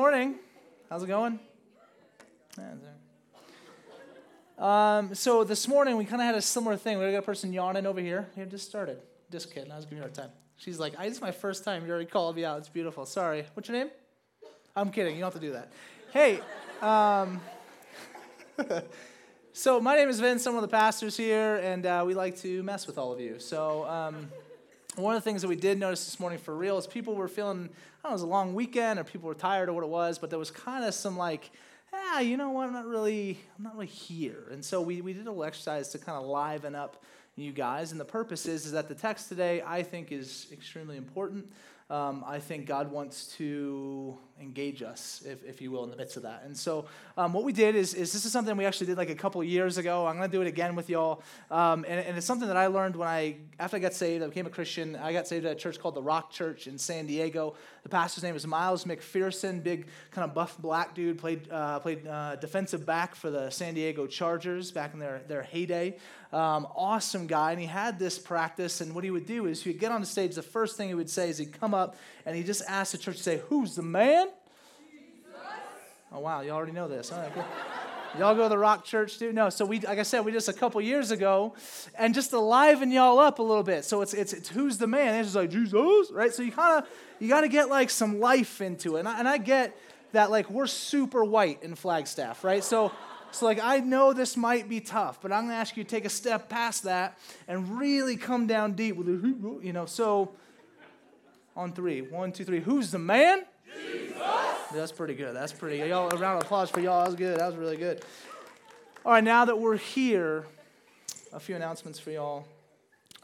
Morning. How's it going? Um, so this morning we kind of had a similar thing. We got a person yawning over here. We just started. Just kidding. I was giving her a time. She's like, "This is my first time. You already called me out. It's beautiful. Sorry. What's your name?" I'm kidding. You don't have to do that. Hey. Um, so my name is Vince. I'm one of the pastors here, and uh, we like to mess with all of you. So. Um, one of the things that we did notice this morning for real is people were feeling, I don't know, it was a long weekend or people were tired or what it was, but there was kind of some like, ah, you know what, I'm not really, I'm not really here. And so we, we did a little exercise to kind of liven up you guys. And the purpose is, is that the text today, I think, is extremely important. Um, I think God wants to engage us, if, if you will, in the midst of that. And so, um, what we did is, is this is something we actually did like a couple years ago. I'm going to do it again with y'all. Um, and, and, it's something that I learned when I, after I got saved, I became a Christian. I got saved at a church called the Rock Church in San Diego. The pastor's name is Miles McPherson, big kind of buff black dude, played, uh, played uh, defensive back for the San Diego Chargers back in their, their heyday. Um, awesome guy. And he had this practice. And what he would do is he'd get on the stage, the first thing he would say is he'd come up and he just asked the church to say, Who's the man? Oh, wow, you already know this. Y'all go to the Rock Church too? No. So we, like I said, we just a couple years ago, and just to liven y'all up a little bit. So it's it's, it's who's the man? It's just like Jesus, right? So you kind of you got to get like some life into it, and I, and I get that like we're super white in Flagstaff, right? So. So, like, I know this might be tough, but I'm to ask you to take a step past that and really come down deep with it, you know. So, on three, one, two, three. Who's the man? Jesus. That's pretty good. That's pretty. Y'all, a round of applause for y'all. That was good. That was really good. All right, now that we're here, a few announcements for y'all.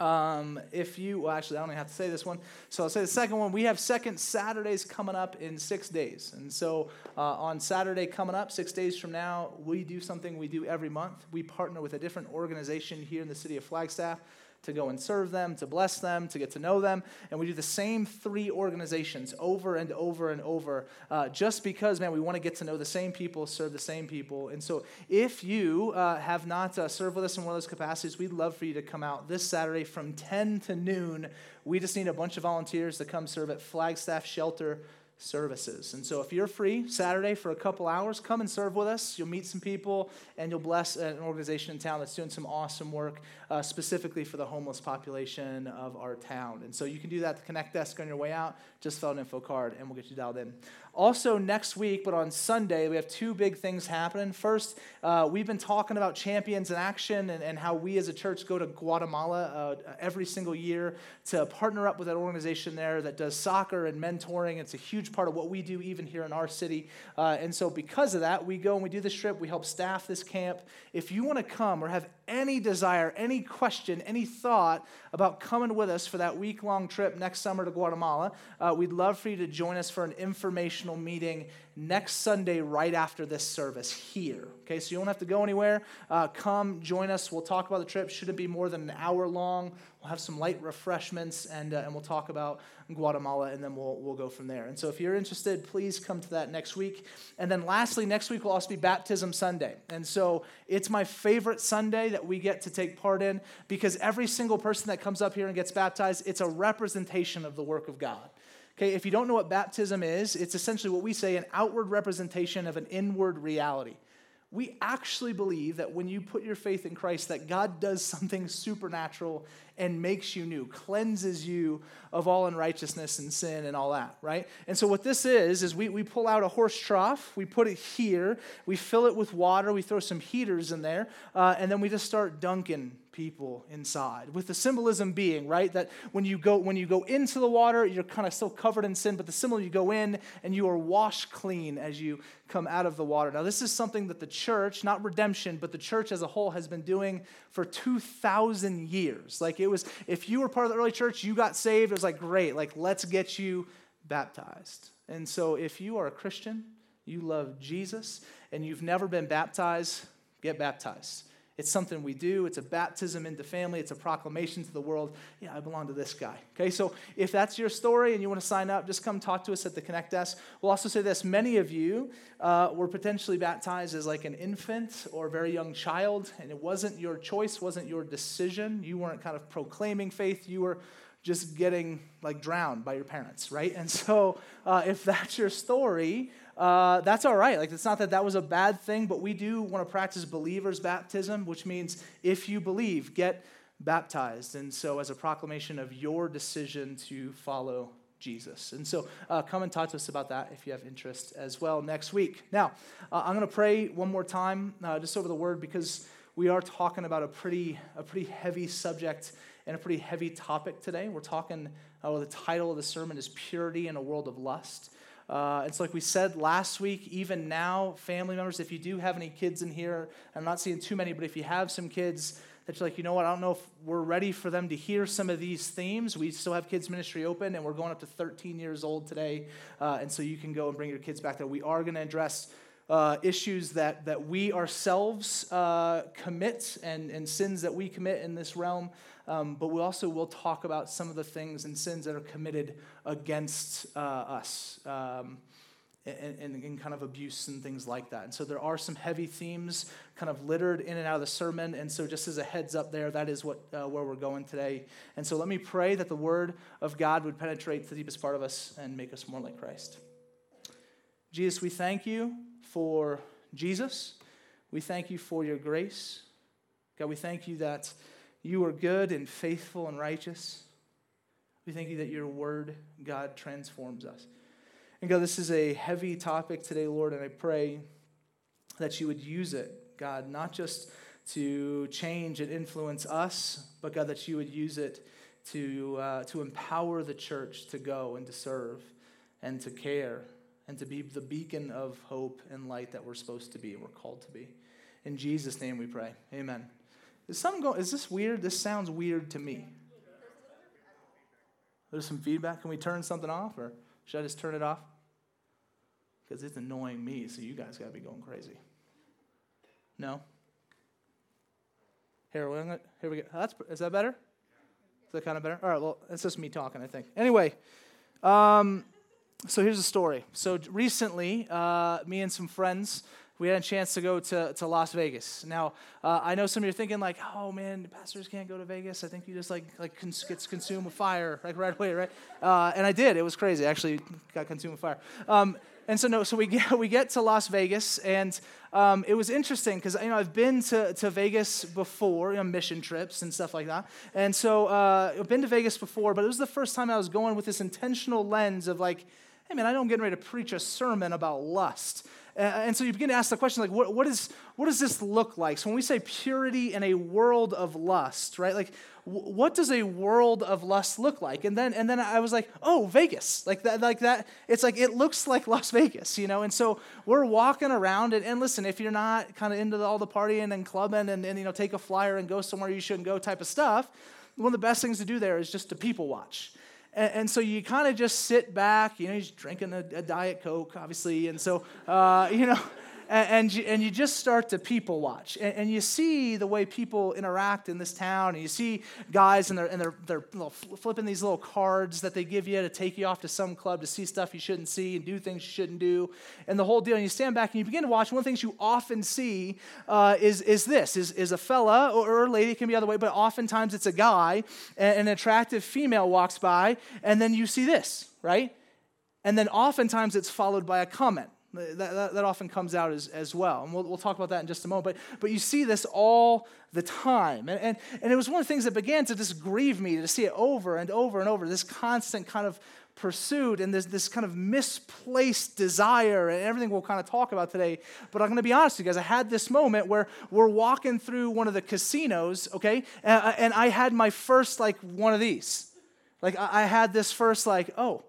Um, if you, well, actually, I don't even have to say this one. So I'll say the second one. We have second Saturdays coming up in six days. And so uh, on Saturday coming up, six days from now, we do something we do every month. We partner with a different organization here in the city of Flagstaff to go and serve them, to bless them, to get to know them. And we do the same three organizations over and over and over uh, just because, man, we want to get to know the same people, serve the same people. And so if you uh, have not uh, served with us in one of those capacities, we'd love for you to come out this Saturday from 10 to noon. We just need a bunch of volunteers to come serve at Flagstaff Shelter services. And so if you're free Saturday for a couple hours, come and serve with us. You'll meet some people and you'll bless an organization in town that's doing some awesome work uh, specifically for the homeless population of our town. And so you can do that at the Connect desk on your way out. Just fill an info card and we'll get you dialed in. Also, next week, but on Sunday, we have two big things happening. First, uh, we've been talking about Champions in Action and, and how we as a church go to Guatemala uh, every single year to partner up with that organization there that does soccer and mentoring. It's a huge part of what we do, even here in our city. Uh, and so, because of that, we go and we do this trip. We help staff this camp. If you want to come or have any desire, any question, any thought about coming with us for that week long trip next summer to Guatemala, uh, we'd love for you to join us for an informational meeting next Sunday right after this service here. Okay, so you don't have to go anywhere. Uh, come join us. We'll talk about the trip. Shouldn't be more than an hour long. We'll have some light refreshments and, uh, and we'll talk about Guatemala and then we'll, we'll go from there. And so if you're interested, please come to that next week. And then lastly, next week will also be Baptism Sunday. And so it's my favorite Sunday that we get to take part in because every single person that comes up here and gets baptized, it's a representation of the work of God. Okay, if you don't know what baptism is, it's essentially what we say an outward representation of an inward reality we actually believe that when you put your faith in Christ that God does something supernatural and makes you new, cleanses you of all unrighteousness and sin and all that, right? And so what this is is we, we pull out a horse trough, we put it here, we fill it with water, we throw some heaters in there, uh, and then we just start dunking people inside with the symbolism being right that when you go when you go into the water you're kind of still covered in sin but the symbol you go in and you are washed clean as you come out of the water. Now this is something that the church not redemption but the church as a whole has been doing for 2000 years. Like it was if you were part of the early church you got saved it was like great like let's get you baptized. And so if you are a christian you love jesus and you've never been baptized get baptized it's something we do. It's a baptism into family. It's a proclamation to the world. Yeah, I belong to this guy. Okay, so if that's your story and you want to sign up, just come talk to us at the Connect desk. We'll also say this many of you uh, were potentially baptized as like an infant or a very young child, and it wasn't your choice, wasn't your decision. You weren't kind of proclaiming faith. You were just getting like drowned by your parents, right? And so uh, if that's your story, uh, that's all right. Like, it's not that that was a bad thing, but we do want to practice believers' baptism, which means if you believe, get baptized. And so, as a proclamation of your decision to follow Jesus. And so, uh, come and talk to us about that if you have interest as well next week. Now, uh, I'm going to pray one more time uh, just over the word because we are talking about a pretty, a pretty heavy subject and a pretty heavy topic today. We're talking, uh, well, the title of the sermon is Purity in a World of Lust. Uh, it's like we said last week, even now, family members, if you do have any kids in here, I'm not seeing too many, but if you have some kids that you're like, you know what, I don't know if we're ready for them to hear some of these themes. We still have kids' ministry open, and we're going up to 13 years old today. Uh, and so you can go and bring your kids back there. We are going to address uh, issues that, that we ourselves uh, commit and, and sins that we commit in this realm. Um, but we also will talk about some of the things and sins that are committed against uh, us. Um, and, and, and, kind of abuse and things like that. And so there are some heavy themes kind of littered in and out of the sermon. And so just as a heads up there, that is what, uh, where we're going today. And so let me pray that the word of God would penetrate the deepest part of us and make us more like Christ. Jesus, we thank you for Jesus. We thank you for your grace. God, we thank you that you are good and faithful and righteous. We thank you that your word, God, transforms us. And God, this is a heavy topic today, Lord, and I pray that you would use it, God, not just to change and influence us, but God, that you would use it to, uh, to empower the church to go and to serve and to care and to be the beacon of hope and light that we're supposed to be and we're called to be. In Jesus' name we pray. Amen. Is something going, is this weird? This sounds weird to me. There's some feedback. Can we turn something off or should I just turn it off? Because it's annoying me, so you guys got to be going crazy. No? Here, here we go. That's, is that better? Is that kind of better? All right, well, it's just me talking, I think. Anyway, um, so here's the story. So recently, uh, me and some friends, we had a chance to go to, to Las Vegas. Now, uh, I know some of you are thinking like, oh man, pastors can't go to Vegas. I think you just like like cons- gets consumed with fire like right away, right? Uh, and I did. It was crazy. I actually got consumed with fire. Um, and so no, so we get we get to Las Vegas, and um, it was interesting because you know I've been to, to Vegas before, you know, mission trips and stuff like that, and so uh, I've been to Vegas before, but it was the first time I was going with this intentional lens of like hey man, I know I'm getting ready to preach a sermon about lust. and so you begin to ask the question, like, what, what, is, what does this look like? So when we say purity in a world of lust, right? Like, what does a world of lust look like? And then, and then I was like, oh, Vegas, like that, like that. It's like it looks like Las Vegas, you know. And so we're walking around, and, and listen, if you're not kind of into all the partying and clubbing, and, and you know, take a flyer and go somewhere you shouldn't go, type of stuff. One of the best things to do there is just to people watch. And, and so you kind of just sit back, you know, he's drinking a, a Diet Coke, obviously. And so, uh, you know, and, you, and you just start to people watch. And, and, you see the way people interact in this town. And you see guys and they're, and they're, they're flipping these little cards that they give you to take you off to some club to see stuff you shouldn't see and do things you shouldn't do. And the whole deal. And you stand back and you begin to watch. One of the things you often see uh, is, is this, is, is a fella or, a lady, can be other way, but oftentimes it's a guy. And an attractive female walks by. And then you see this, right? And then oftentimes it's followed by a comment. That, that, that, often comes out as, as well. And we'll, we'll talk about that in just a moment. But, but you see this all the time. And, and, and it was one of the things that began to just grieve me to see it over and over and over this constant kind of pursuit and this, this kind of misplaced desire and everything we'll kind of talk about today. But I'm going to be honest with you guys. I had this moment where we're walking through one of the casinos, okay? And, and I had my first, like, one of these. Like, I, I had this first, like, oh.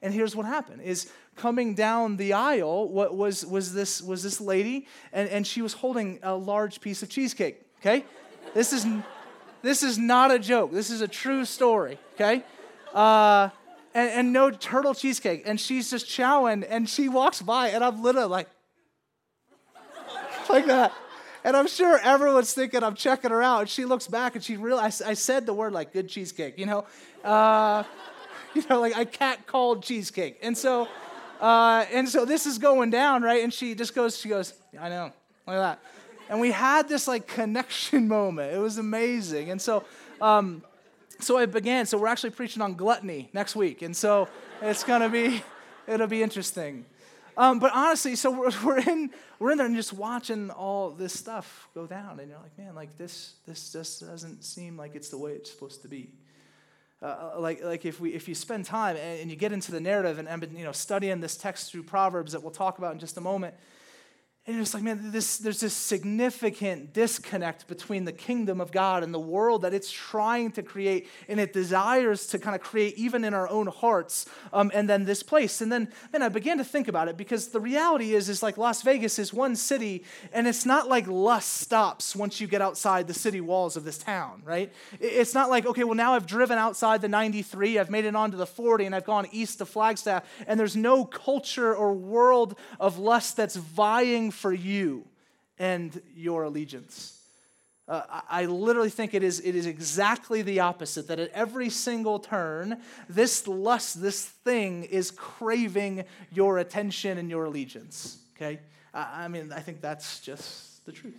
And here's what happened is coming down the aisle what was, was, this, was this lady, and, and she was holding a large piece of cheesecake, okay? This is, this is not a joke. This is a true story, okay? Uh, and, and no turtle cheesecake. And she's just chowing, and she walks by, and I'm literally like, like that. And I'm sure everyone's thinking I'm checking her out. And she looks back and she realized I said the word like good cheesecake, you know? Uh, you know, like I cat called cheesecake. And so uh, and so this is going down, right? And she just goes, she goes, I know, look at that. And we had this like connection moment. It was amazing. And so, um, so I began. So we're actually preaching on gluttony next week. And so it's to be, it'll be interesting. Um, but honestly, so we're, we're in we're in there and just watching all this stuff go down, and you're like, man, like this this just doesn't seem like it's the way it's supposed to be. Uh, uh like, like if, we, if you spend time and, and you get into the narrative and, and you know, studying this text through Proverbs that we'll talk about in just a moment, and it's like, man, this, there's this significant disconnect between the kingdom of God and the world that it's trying to create, and it desires to kind of create even in our own hearts, um, and then this place. And then, man, I began to think about it because the reality is, is like Las Vegas is one city, and it's not like lust stops once you get outside the city walls of this town, right? It's not like, okay, well, now I've driven outside the 93, I've made it onto the 40, and I've gone east to Flagstaff, and there's no culture or world of lust that's vying for you and your allegiance. Uh, I literally think it is, it is exactly the opposite, that at every single turn, this lust, this thing is craving your attention and your allegiance. Okay? I mean, I think that's just the truth.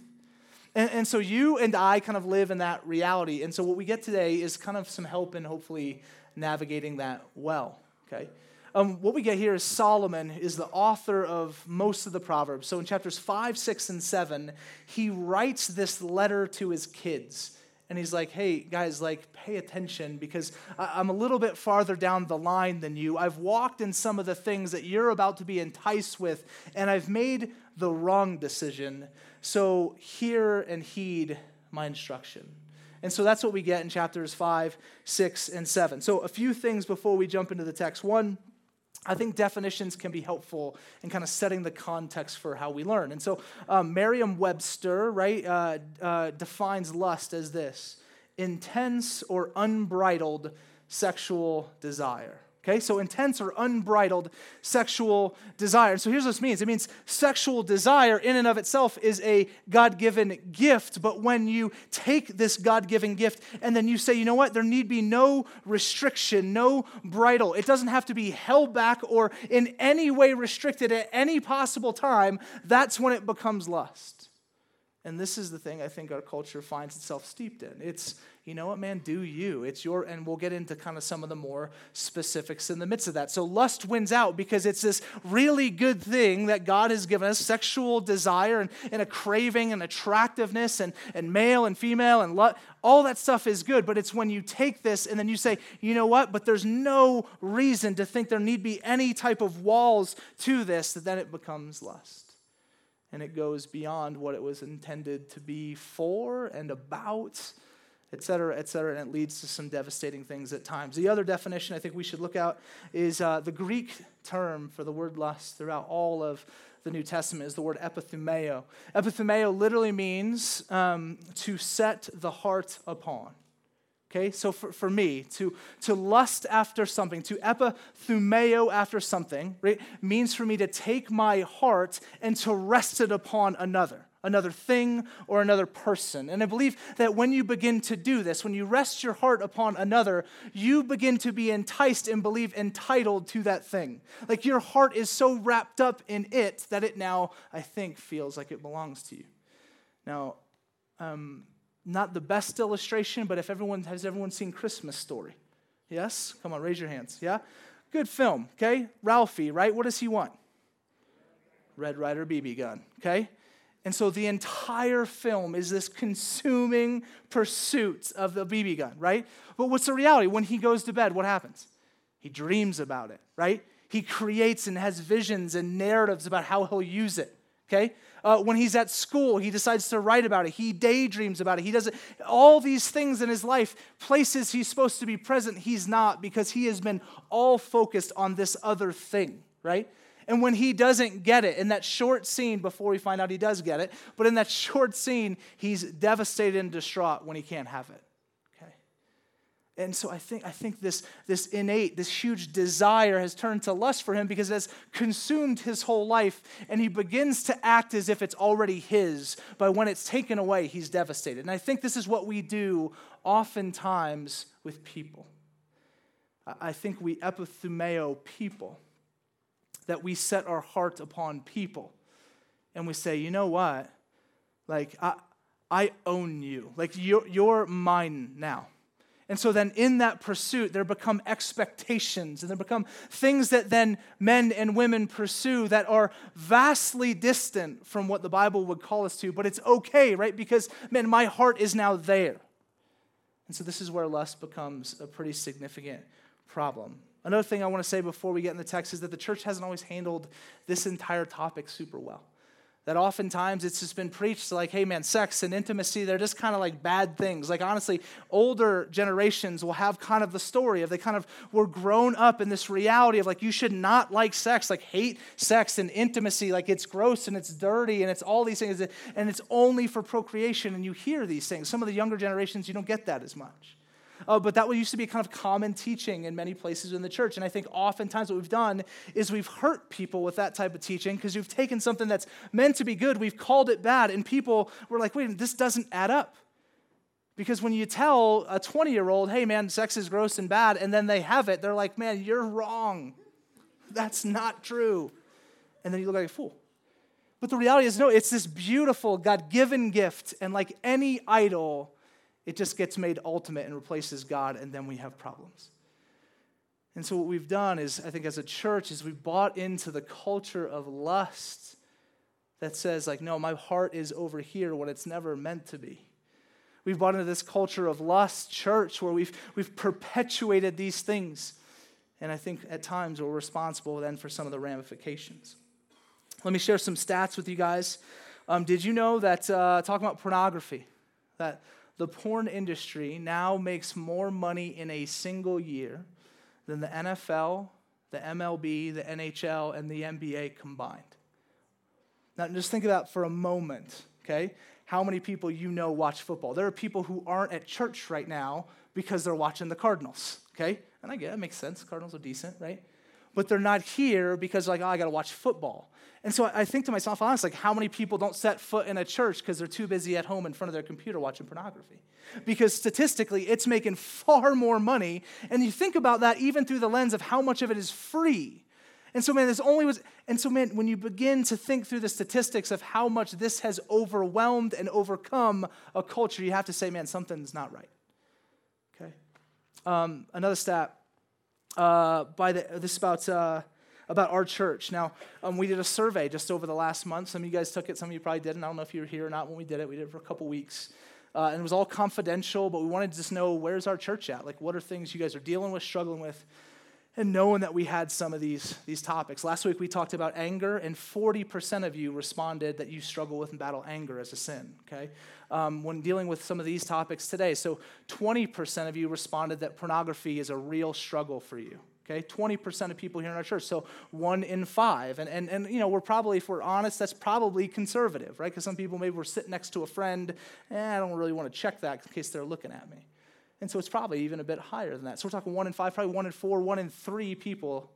And, and so you and I kind of live in that reality. And so what we get today is kind of some help in hopefully navigating that well. Okay? Um, what we get here is Solomon is the author of most of the Proverbs. So in chapters 5, 6, and 7, he writes this letter to his kids. And he's like, hey, guys, like, pay attention because I'm a little bit farther down the line than you. I've walked in some of the things that you're about to be enticed with, and I've made the wrong decision. So hear and heed my instruction. And so that's what we get in chapters 5, 6, and 7. So a few things before we jump into the text. One, I think definitions can be helpful in kind of setting the context for how we learn. And so um, Merriam Webster, right, uh, uh, defines lust as this intense or unbridled sexual desire. Okay, so intense or unbridled sexual desire. So here's what this means it means sexual desire in and of itself is a God given gift, but when you take this God given gift and then you say, you know what, there need be no restriction, no bridle, it doesn't have to be held back or in any way restricted at any possible time, that's when it becomes lust. And this is the thing I think our culture finds itself steeped in. It's you know what, man, do you. It's your, and we'll get into kind of some of the more specifics in the midst of that. So lust wins out because it's this really good thing that God has given us sexual desire and, and a craving and attractiveness and, and male and female and lo- all that stuff is good. But it's when you take this and then you say, you know what, but there's no reason to think there need be any type of walls to this, that then it becomes lust and it goes beyond what it was intended to be for and about et cetera, et cetera, and it leads to some devastating things at times. The other definition I think we should look at is uh, the Greek term for the word lust throughout all of the New Testament is the word epithumeo. Epithumeo literally means um, to set the heart upon. Okay, so for, for me, to, to lust after something, to epithumeo after something, right, means for me to take my heart and to rest it upon another another thing, or another person. And I believe that when you begin to do this, when you rest your heart upon another, you begin to be enticed and believe entitled to that thing. Like your heart is so wrapped up in it that it now, I think, feels like it belongs to you. Now, um, not the best illustration, but if everyone has everyone seen Christmas Story? Yes? Come on, raise your hands. Yeah? Good film, okay? Ralphie, right? What does he want? Red Ryder BB gun, okay? And so the entire film is this consuming pursuit of the BB gun, right? But what's the reality? When he goes to bed, what happens? He dreams about it, right? He creates and has visions and narratives about how he'll use it, okay? Uh, when he's at school, he decides to write about it. He daydreams about it. He does it. All these things in his life, places he's supposed to be present, he's not because he has been all focused on this other thing, right? And when he doesn't get it, in that short scene before we find out he does get it, but in that short scene, he's devastated and distraught when he can't have it. Okay? And so I think, I think this, this innate, this huge desire has turned to lust for him because it has consumed his whole life, and he begins to act as if it's already his. But when it's taken away, he's devastated. And I think this is what we do oftentimes with people. I think we epithumeo people that we set our heart upon people and we say, you know what? Like, I, I own you. Like, you're, you're mine now. And so then in that pursuit, there become expectations and there become things that then men and women pursue that are vastly distant from what the Bible would call us to, but it's okay, right? Because, man, my heart is now there. And so this is where lust becomes a pretty significant problem. Another thing I want to say before we get in the text is that the church hasn't always handled this entire topic super well that oftentimes it's just been preached like, hey man, sex and intimacy, they're just kind of like bad things. Like, honestly, older generations will have kind of the story of they kind of were grown up in this reality of like, you should not like sex, like, hate sex and intimacy, like, it's gross and it's dirty and it's all these things, and it's only for procreation. And you hear these things. Some of the younger generations, you don't get that as much. Uh, but that used to be kind of common teaching in many places in the church. And I think oftentimes what we've done is we've hurt people with that type of teaching because you've taken something that's meant to be good, we've called it bad, and people were like, wait, this doesn't add up. Because when you tell a 20 year old, hey man, sex is gross and bad, and then they have it, they're like, man, you're wrong. That's not true. And then you look like a fool. But the reality is, no, it's this beautiful God given gift, and like any idol, it just gets made ultimate and replaces God, and then we have problems. And so, what we've done is, I think, as a church, is we've bought into the culture of lust that says, like, no, my heart is over here when it's never meant to be. We've bought into this culture of lust, church, where we've, we've perpetuated these things. And I think at times we're responsible then for some of the ramifications. Let me share some stats with you guys. Um, did you know that, uh, talking about pornography, that the porn industry now makes more money in a single year than the NFL, the MLB, the NHL, and the NBA combined. Now, just think about for a moment, okay? How many people you know watch football? There are people who aren't at church right now because they're watching the Cardinals, okay? And I get it, it makes sense. Cardinals are decent, right? But they're not here because, like, oh, I got to watch football. And so I think to myself, honestly, like how many people don't set foot in a church because they're too busy at home in front of their computer watching pornography? Because statistically, it's making far more money. And you think about that even through the lens of how much of it is free. And so, man, this only was, and so, man, when you begin to think through the statistics of how much this has overwhelmed and overcome a culture, you have to say, man, something's not right. Okay. Um, another stat uh, by the, this about. Uh, about our church. Now, um, we did a survey just over the last month. Some of you guys took it, some of you probably didn't. I don't know if you were here or not when we did it. We did it for a couple weeks. Uh, and it was all confidential, but we wanted to just know where's our church at? Like, what are things you guys are dealing with, struggling with? And knowing that we had some of these, these topics. Last week we talked about anger, and 40% of you responded that you struggle with and battle anger as a sin, okay? Um, when dealing with some of these topics today. So 20% of you responded that pornography is a real struggle for you, Okay, 20% of people here in our church, so one in five. And, and, and you know, we're probably, if we're honest, that's probably conservative, right? Because some people maybe were sitting next to a friend, eh, I don't really want to check that in case they're looking at me. And so it's probably even a bit higher than that. So we're talking one in five, probably one in four, one in three people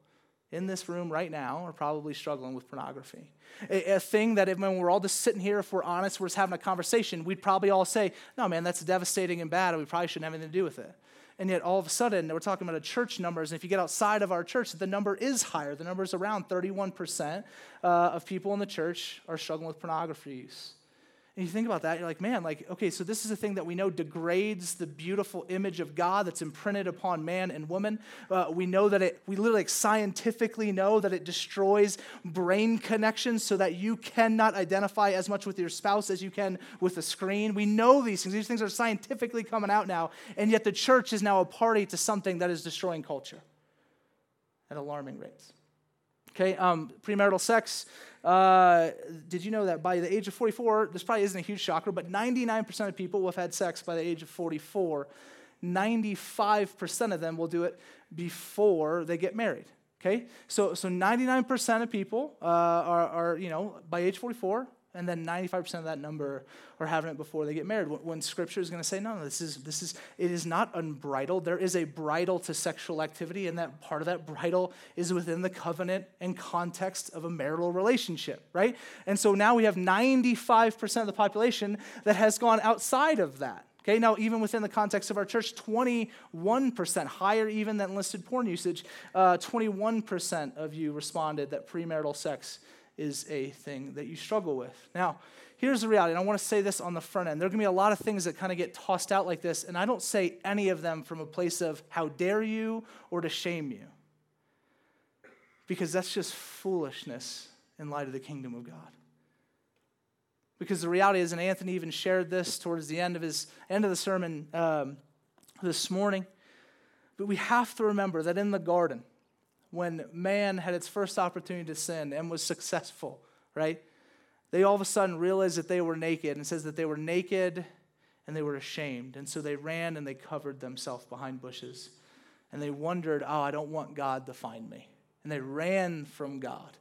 in this room right now are probably struggling with pornography. A, a, thing that if, when we're all just sitting here, if we're honest, we're just having a conversation, we'd probably all say, no, man, that's devastating and bad, and we probably shouldn't have anything to do with it. And yet, all of a sudden, we're talking about a church numbers. And if you get outside of our church, the number is higher. The number is around 31% uh, of people in the church are struggling with pornography use. And you think about that, you're like, man, like, okay, so this is a thing that we know degrades the beautiful image of God that's imprinted upon man and woman. Uh, we know that it, we literally like, scientifically know that it destroys brain connections so that you cannot identify as much with your spouse as you can with a screen. We know these things. These things are scientifically coming out now, and yet the church is now a party to something that is destroying culture at alarming rates. Okay, um, premarital sex uh, did you know that by the age of 44, this probably isn't a huge shocker, but 99% of people will have had sex by the age of 44. 95% of them will do it before they get married. Okay? So, so 99% of people uh, are, are, you know, by age 44, and then 95% of that number are having it before they get married. When scripture is going to say no, no this is this is it is not unbridled. There is a bridle to sexual activity and that part of that bridle is within the covenant and context of a marital relationship right? And so now we have 95% of the population that has gone outside of that Okay, now even within the context of our church, 21%, higher even than listed porn usage, uh, 21% of you responded that premarital sex is a thing that you struggle with. Now, here's the reality, and I want to say this on the front end. There are going to be a lot of things that kind of get tossed out like this, and I don't say any of them from a place of how dare you or to shame you, because that's just foolishness in light of the kingdom of God. Because the reality is, and Anthony even shared this towards the end of his end of the sermon um, this morning. But we have to remember that in the garden, when man had its first opportunity to sin and was successful, right? They all of a sudden realized that they were naked, and says that they were naked and they were ashamed. And so they ran and they covered themselves behind bushes. And they wondered, oh, I don't want God to find me. And they ran from God.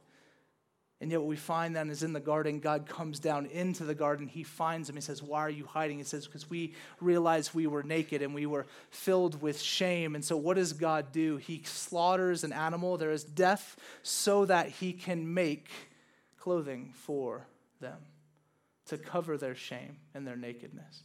And yet, what we find then is in the garden, God comes down into the garden. He finds them. He says, Why are you hiding? He says, Because we realized we were naked and we were filled with shame. And so, what does God do? He slaughters an animal. There is death so that he can make clothing for them to cover their shame and their nakedness.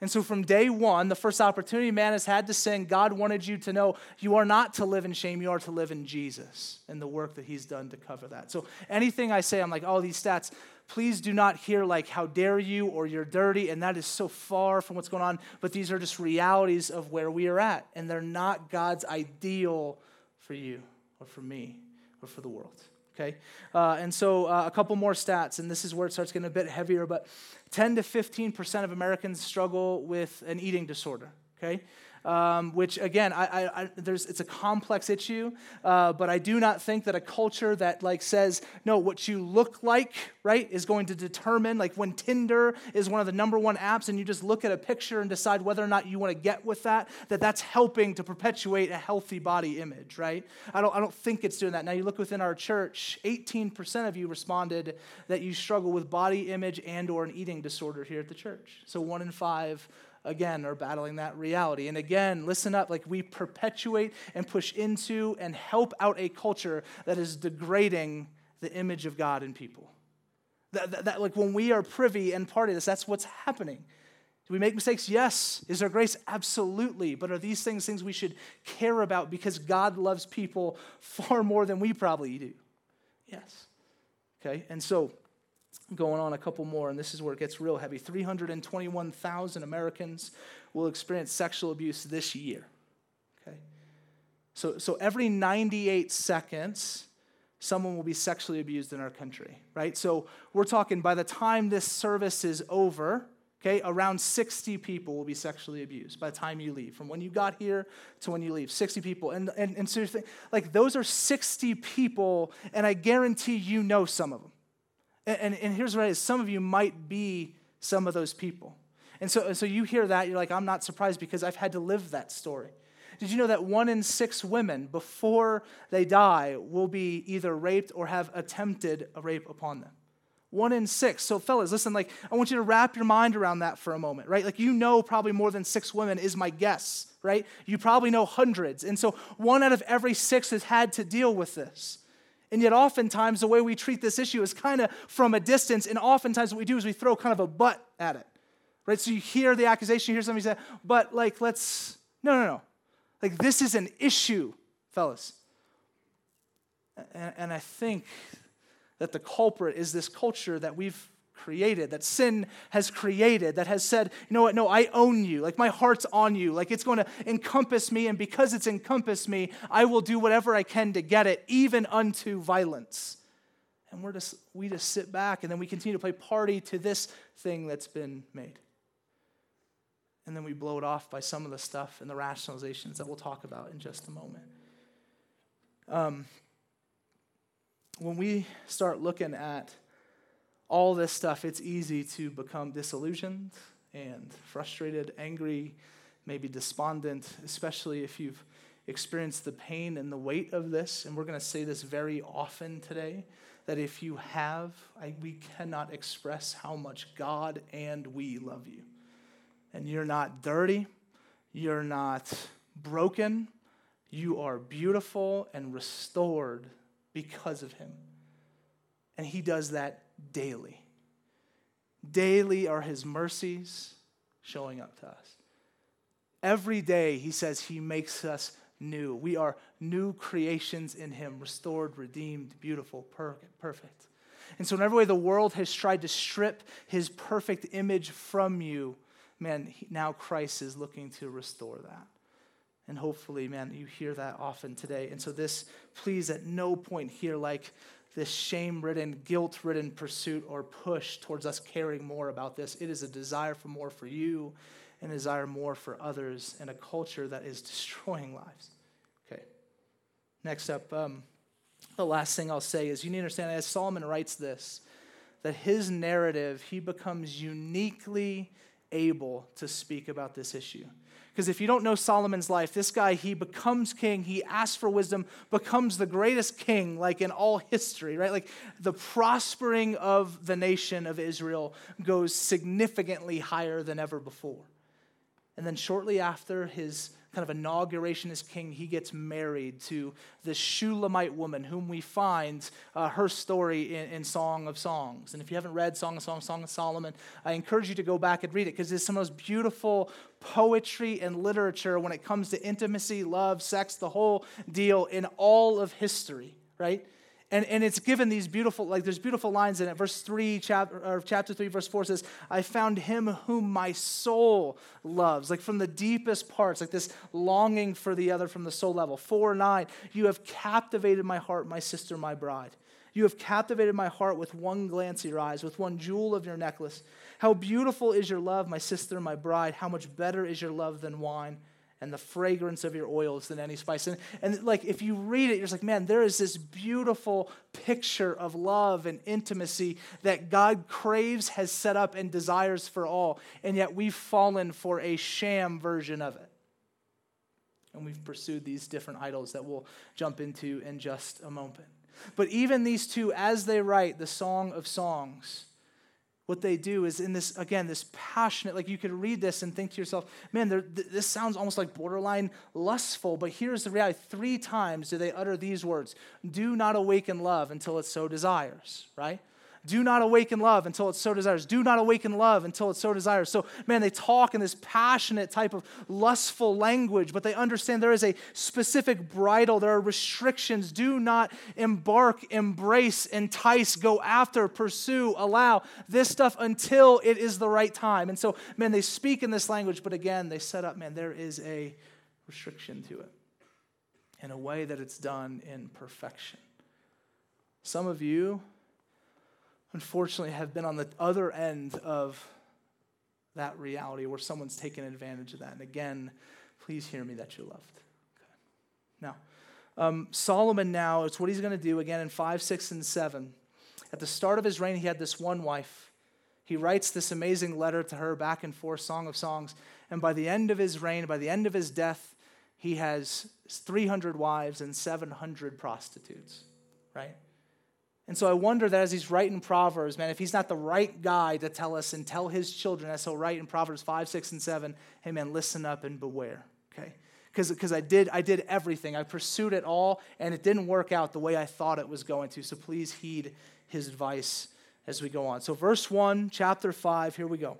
And so, from day one, the first opportunity man has had to sin, God wanted you to know you are not to live in shame, you are to live in Jesus and the work that he's done to cover that. So, anything I say, I'm like, oh, these stats, please do not hear like, how dare you or you're dirty. And that is so far from what's going on. But these are just realities of where we are at. And they're not God's ideal for you or for me or for the world okay? Uh, and so uh, a couple more stats, and this is where it starts getting a bit heavier, but 10 to 15% of Americans struggle with an eating disorder, okay? Um, which again, I, I, I, there's, it's a complex issue, uh, but I do not think that a culture that like says, no, what you look like, right, is going to determine, like when Tinder is one of the number one apps and you just look at a picture and decide whether or not you want to get with that, that that's helping to perpetuate a healthy body image, right? I don't, I don't think it's doing that. Now you look within our church, 18% of you responded that you struggle with body image and or an eating disorder here at the church. So one in five again are battling that reality. And again, listen up, like we perpetuate and push into and help out a culture that is degrading the image of God in people. That, that, that, like when we are privy and part of this, that's what's happening. Do we make mistakes? Yes. Is there grace? Absolutely. But are these things things we should care about because God loves people far more than we probably do? Yes. Okay, and so going on a couple more, and this is where it gets real heavy. 321,000 Americans will experience sexual abuse this year. Okay? So, so every 98 seconds, someone will be sexually abused in our country, right? So we're talking by the time this service is over, okay, around 60 people will be sexually abused by the time you leave, from when you got here to when you leave. 60 people. And, and, and seriously, like those are 60 people, and I guarantee you know some of them. And, and, here's what it is some of you might be some of those people. And so, so you hear that, you're like, I'm not surprised because I've had to live that story. Did you know that one in six women, before they die, will be either raped or have attempted a rape upon them? One in six. So, fellas, listen, like, I want you to wrap your mind around that for a moment, right? Like, you know probably more than six women is my guess, right? You probably know hundreds. And so, one out of every six has had to deal with this. And yet, oftentimes, the way we treat this issue is kind of from a distance. And oftentimes, what we do is we throw kind of a but at it. Right? So you hear the accusation, you hear somebody say, but like, let's, no, no, no. Like, this is an issue, fellas. And, and I think that the culprit is this culture that we've created, that sin has created, that has said, you know what, no, I own you. Like my heart's on you. Like it's going to encompass me. And because it's encompassed me, I will do whatever I can to get it, even unto violence. And we're just, we just sit back and then we continue to play party to this thing that's been made. And then we blow it off by some of the stuff and the rationalizations that we'll talk about in just a moment. Um, when we start looking at all this stuff, it's easy to become disillusioned and frustrated, angry, maybe despondent, especially if you've experienced the pain and the weight of this. And we're going to say this very often today that if you have, I, we cannot express how much God and we love you. And you're not dirty, you're not broken, you are beautiful and restored because of Him. And He does that daily. Daily are his mercies showing up to us. Every day, he says he makes us new. We are new creations in him, restored, redeemed, beautiful, perfect. And so, in every way the world has tried to strip his perfect image from you, man, now Christ is looking to restore that. And hopefully, man, you hear that often today. And so, this, please, at no point here, like this shame ridden, guilt ridden pursuit or push towards us caring more about this. It is a desire for more for you and a desire more for others in a culture that is destroying lives. Okay. Next up, um, the last thing I'll say is you need to understand as Solomon writes this, that his narrative, he becomes uniquely able to speak about this issue. Because if you don't know Solomon's life, this guy, he becomes king, he asks for wisdom, becomes the greatest king, like in all history, right? Like the prospering of the nation of Israel goes significantly higher than ever before. And then shortly after his kind of inauguration as king, he gets married to this Shulamite woman, whom we find uh, her story in, in, Song of Songs. And if you haven't read Song of Songs, Song of Solomon, I encourage you to go back and read it because it's some of the most beautiful poetry and literature when it comes to intimacy, love, sex, the whole deal in all of history, right? And, and it's given these beautiful, like there's beautiful lines in it. Verse 3, chapter, chapter 3, verse 4 says, I found him whom my soul loves. Like from the deepest parts, like this longing for the other from the soul level. 4, 9, you have captivated my heart, my sister, my bride. You have captivated my heart with one glance of your eyes, with one jewel of your necklace. How beautiful is your love, my sister, my bride. How much better is your love than wine and the fragrance of your oils than any spice. And, and like if you read it, you're just like, man, there is this beautiful picture of love and intimacy that God craves, has set up, and desires for all. And yet we've fallen for a sham version of it. And we've pursued these different idols that we'll jump into in just a moment. But even these two, as they write the Song of Songs, what they do is in this again this passionate like you could read this and think to yourself man th- this sounds almost like borderline lustful but here's the reality. Three times do they utter these words do not awaken love until it so desires right do not awaken love until it so desires. Do not awaken love until it so desires. So, man, they talk in this passionate type of lustful language, but they understand there is a specific bridle. There are restrictions. Do not embark, embrace, entice, go after, pursue, allow this stuff until it is the right time. And so, man, they speak in this language, but again, they set up, man, there is a restriction to it in a way that it's done in perfection. Some of you, unfortunately have been on the other end of that reality where someone's taken advantage of that. And again, please hear me that you're loved. Okay. Now, um, Solomon now, it's what he's going to do again in 5, 6, and 7. At the start of his reign, he had this one wife. He writes this amazing letter to her back and forth, Song of Songs. And by the end of his reign, by the end of his death, he has 300 wives and 700 prostitutes, right? And so I wonder that as he's writing Proverbs, man, if he's not the right guy to tell us and tell his children, as he'll write in Proverbs 5, 6, and 7, hey, man, listen up and beware, okay? Because I did, I did everything. I pursued it all, and it didn't work out the way I thought it was going to. So please heed his advice as we go on. So, verse 1, chapter 5, here we go.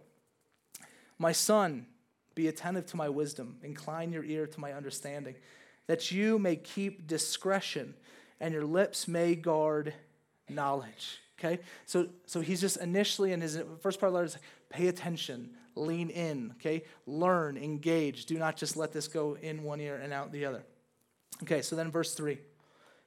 My son, be attentive to my wisdom, incline your ear to my understanding, that you may keep discretion, and your lips may guard knowledge. Okay? So, so he's just initially in his first part of the letter is pay attention, lean in, okay? Learn, engage. Do not just let this go in one ear and out the other. Okay, so then verse three.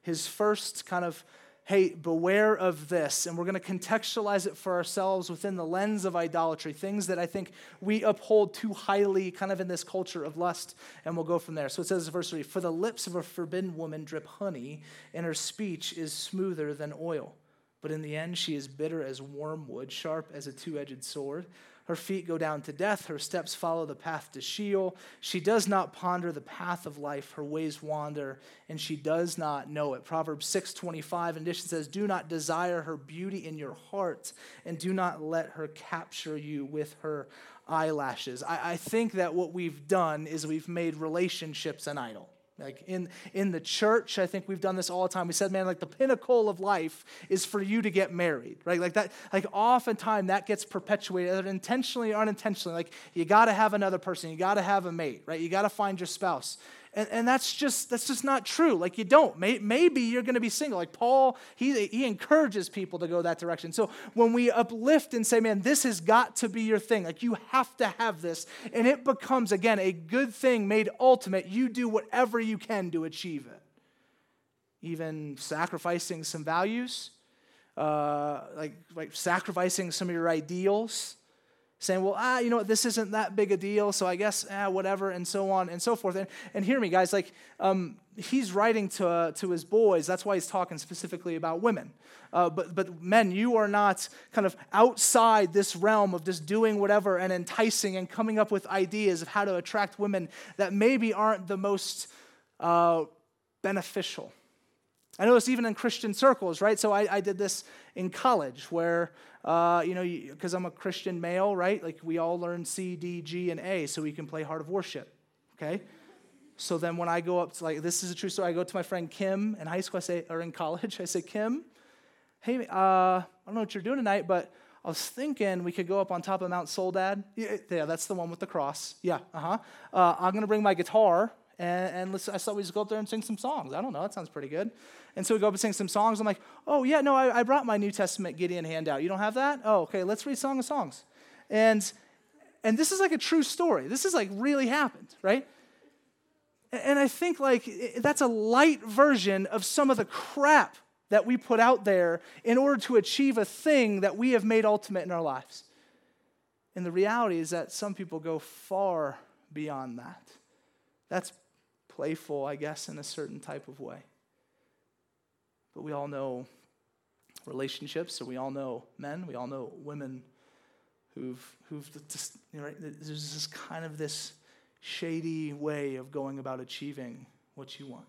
His first kind of, hey, beware of this. And we're going to contextualize it for ourselves within the lens of idolatry, things that I think we uphold too highly, kind of in this culture of lust. And we'll go from there. So it says, verse three, for the lips of a forbidden woman drip honey, and her speech is smoother than oil. But in the end, she is bitter as wormwood, sharp as a two edged sword. Her feet go down to death, her steps follow the path to Sheol. She does not ponder the path of life, her ways wander, and she does not know it. Proverbs 6:25 in addition says, "Do not desire her beauty in your heart, and do not let her capture you with her eyelashes." I, I think that what we've done is we've made relationships an idol. Like in, in the church, I think we've done this all the time. We said, man, like the pinnacle of life is for you to get married, right? Like that, like oftentimes that gets perpetuated, intentionally or unintentionally. Like you got to have another person, you got to have a mate, right? You got to find your spouse. And, and that's just that's just not true. Like you don't. May, maybe you're going to be single. Like Paul, he, he encourages people to go that direction. So when we uplift and say, man, this has got to be your thing, like you have to have this, and it becomes, again, a good thing made ultimate, you do whatever you can to achieve it. Even sacrificing some values, uh, like, like sacrificing some of your ideals saying, well, ah, you know what, this isn't that big a deal, so I guess, ah, whatever, and so on and so forth. And, and hear me, guys, like, um, he's writing to, uh, to his boys. That's why he's talking specifically about women. Uh, but, but men, you are not kind of outside this realm of just doing whatever and enticing and coming up with ideas of how to attract women that maybe aren't the most uh, beneficial. I know it's even in Christian circles, right? So I, I did this in college where, uh, you know, because I'm a Christian male, right? Like we all learn C, D, G, and A so we can play Heart of Worship, okay? So then when I go up to, like, this is a true story, I go to my friend Kim in high school, I say, or in college, I say, Kim, hey, uh, I don't know what you're doing tonight, but I was thinking we could go up on top of Mount Soledad. Yeah, that's the one with the cross. Yeah, uh-huh. Uh, I'm going to bring my guitar, and, and I thought we just go up there and sing some songs. I don't know, that sounds pretty good. And so we go up and sing some songs. I'm like, oh, yeah, no, I, I brought my New Testament Gideon handout. You don't have that? Oh, okay, let's read Song of Songs. And, and this is like a true story. This is like really happened, right? And I think like that's a light version of some of the crap that we put out there in order to achieve a thing that we have made ultimate in our lives. And the reality is that some people go far beyond that. That's playful, I guess, in a certain type of way. But we all know relationships, so we all know men, we all know women who've, who've just, you know, there's this kind of this shady way of going about achieving what you want.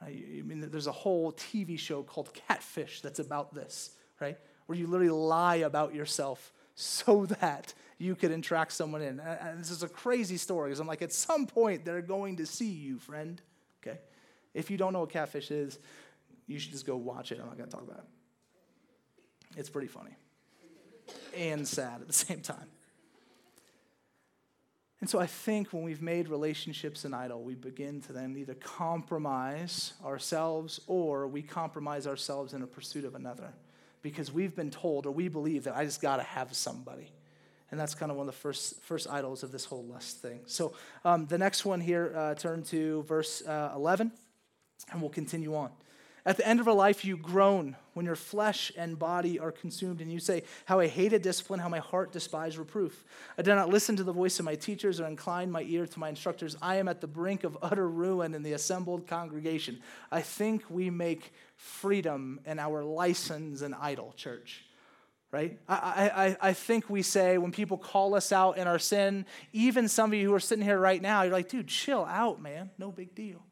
I mean, there's a whole TV show called Catfish that's about this, right? Where you literally lie about yourself so that you could attract someone in. And this is a crazy story because I'm like, at some point, they're going to see you, friend. Okay? If you don't know what catfish is, you should just go watch it. I'm not going to talk about it. It's pretty funny and sad at the same time. And so I think when we've made relationships an idol, we begin to then either compromise ourselves or we compromise ourselves in a pursuit of another because we've been told or we believe that I just got to have somebody. And that's kind of one of the first, first idols of this whole lust thing. So um, the next one here, uh, turn to verse uh, 11 and we'll continue on. At the end of our life, you groan when your flesh and body are consumed, and you say, How I hated discipline, how my heart despised reproof. I did not listen to the voice of my teachers or incline my ear to my instructors. I am at the brink of utter ruin in the assembled congregation. I think we make freedom and our license an idol, church right? I, I, I think we say when people call us out in our sin, even some of you who are sitting here right now, you're like, dude, chill out, man. No big deal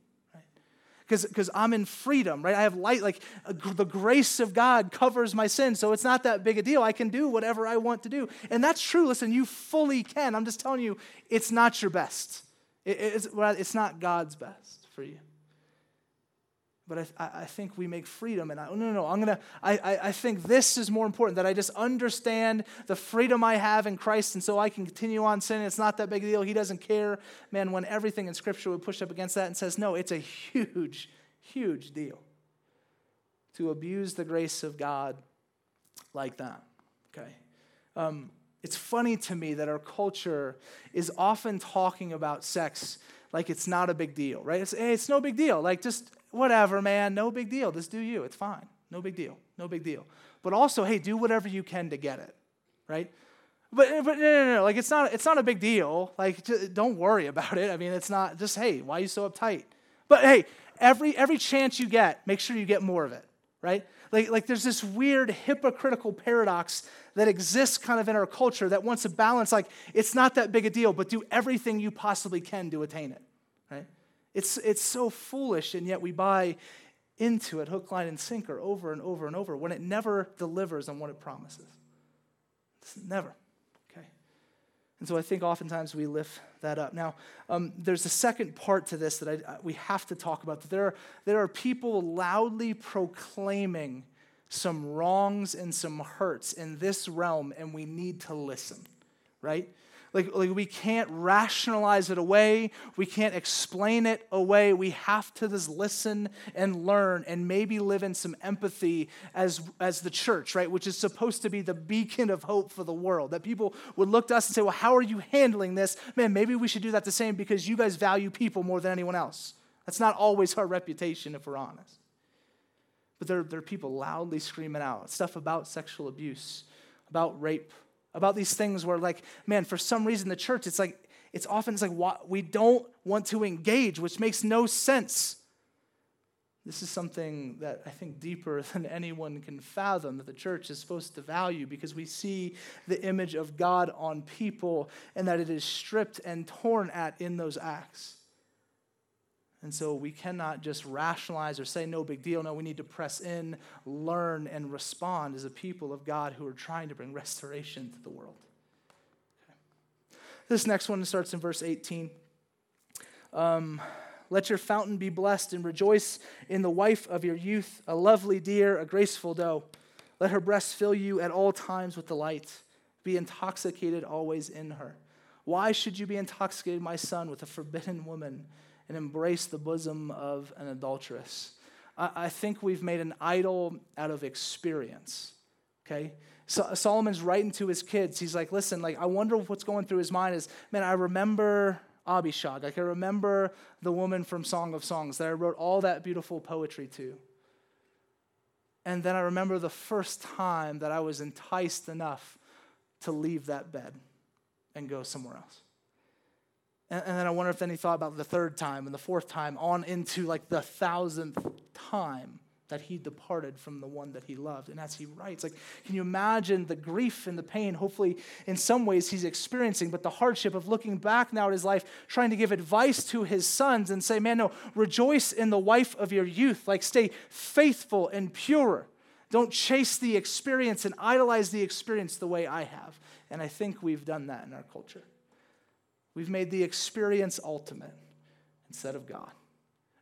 because I'm in freedom, right? I have light, like uh, the grace of God covers my sin, so it's not that big a deal. I can do whatever I want to do. And that's true. Listen, you fully can. I'm just telling you, it's not your best. It, it's, it's not God's best for you. But I, I think we make freedom, and I, no, no, no. I'm gonna. I, I, I think this is more important that I just understand the freedom I have in Christ, and so I can continue on sinning. It's not that big a deal. He doesn't care, man. When everything in Scripture would push up against that and says, no, it's a huge, huge deal to abuse the grace of God like that. Okay. Um, it's funny to me that our culture is often talking about sex like it's not a big deal, right? It's, it's no big deal. Like just whatever, man, no big deal. Just do you. It's fine. No big deal. No big deal. But also, hey, do whatever you can to get it, right? But, but no, no, no. Like, it's not, it's not a big deal. Like, don't worry about it. I mean, it's not just, hey, why are you so uptight? But hey, every, every chance you get, make sure you get more of it, right? Like, like there's this weird hypocritical paradox that exists kind of in our culture that wants to balance, like, it's not that big a deal, but do everything you possibly can to attain it? It's, it's so foolish, and yet we buy into it hook, line, and sinker over and over and over when it never delivers on what it promises. It's never. Okay? And so I think oftentimes we lift that up. Now, um, there's a second part to this that I, we have to talk about. There are, there are people loudly proclaiming some wrongs and some hurts in this realm, and we need to listen, right? Like, like we can't rationalize it away. We can't explain it away. We have to just listen and learn and maybe live in some empathy as, as the church, right? Which is supposed to be the beacon of hope for the world. That people would look to us and say, well, how are you handling this? Man, maybe we should do that the same because you guys value people more than anyone else. That's not always our reputation, if we're honest. But there, there are people loudly screaming out stuff about sexual abuse, about rape, about these things where, like, man, for some reason, the church, it's like, it's often it's like we don't want to engage, which makes no sense. This is something that I think deeper than anyone can fathom that the church is supposed to value because we see the image of God on people and that it is stripped and torn at in those acts. And so we cannot just rationalize or say, no big deal. No, we need to press in, learn, and respond as a people of God who are trying to bring restoration to the world. Okay. This next one starts in verse 18. Um, Let your fountain be blessed and rejoice in the wife of your youth, a lovely deer, a graceful doe. Let her breast fill you at all times with delight. Be intoxicated always in her. Why should you be intoxicated, my son, with a forbidden woman? And embrace the bosom of an adulteress. I, I think we've made an idol out of experience, okay? So, Solomon's writing to his kids. He's like, listen, like, I wonder what's going through his mind is, man, I remember Abishag. Like, I remember the woman from Song of Songs that I wrote all that beautiful poetry to. And then I remember the first time that I was enticed enough to leave that bed and go somewhere else. And, and then I wonder if he thought about the third time and the fourth time, on into like the thousandth time that he departed from the one that he loved. And as he writes, like, can you imagine the grief and the pain, hopefully, in some ways, he's experiencing, but the hardship of looking back now at his life, trying to give advice to his sons and say, man, no, rejoice in the wife of your youth. Like, stay faithful and pure. Don't chase the experience and idolize the experience the way I have. And I think we've done that in our culture. We've made the experience ultimate instead of God.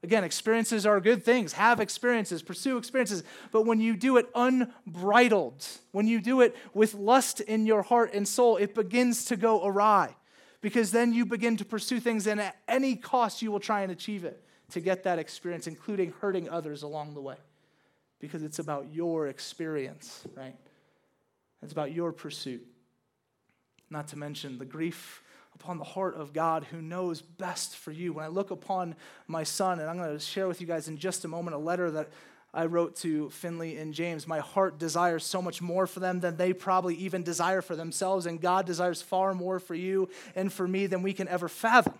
Again, experiences are good things. Have experiences, pursue experiences. But when you do it unbridled, when you do it with lust in your heart and soul, it begins to go awry. Because then you begin to pursue things, and at any cost, you will try and achieve it to get that experience, including hurting others along the way. Because it's about your experience, right? It's about your pursuit. Not to mention the grief upon the heart of God who knows best for you. When I look upon my son, and I'm going to share with you guys in just a moment a letter that I wrote to Finley and James. My heart desires so much more for them than they probably even desire for themselves, and God desires far more for you and for me than we can ever fathom.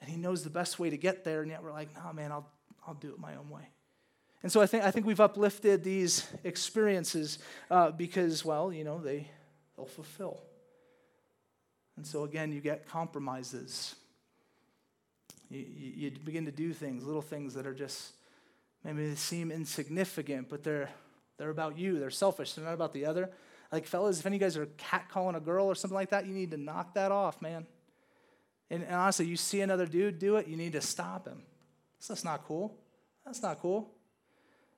And He knows the best way to get there, and yet we're like, no, man, I'll, I'll do it my own way. And so I think, I think we've uplifted these experiences uh, because, well, you know, they, they'll fulfill. And so, again, you get compromises. You, you, begin to do things, little things that are just, maybe they seem insignificant, but they're, they're about you. They're selfish. They're not about the other. Like, fellas, if any of you guys are catcalling a girl or something like that, you need to knock that off, man. And, and honestly, you see another dude do it, you need to stop him. That's not cool. That's not cool.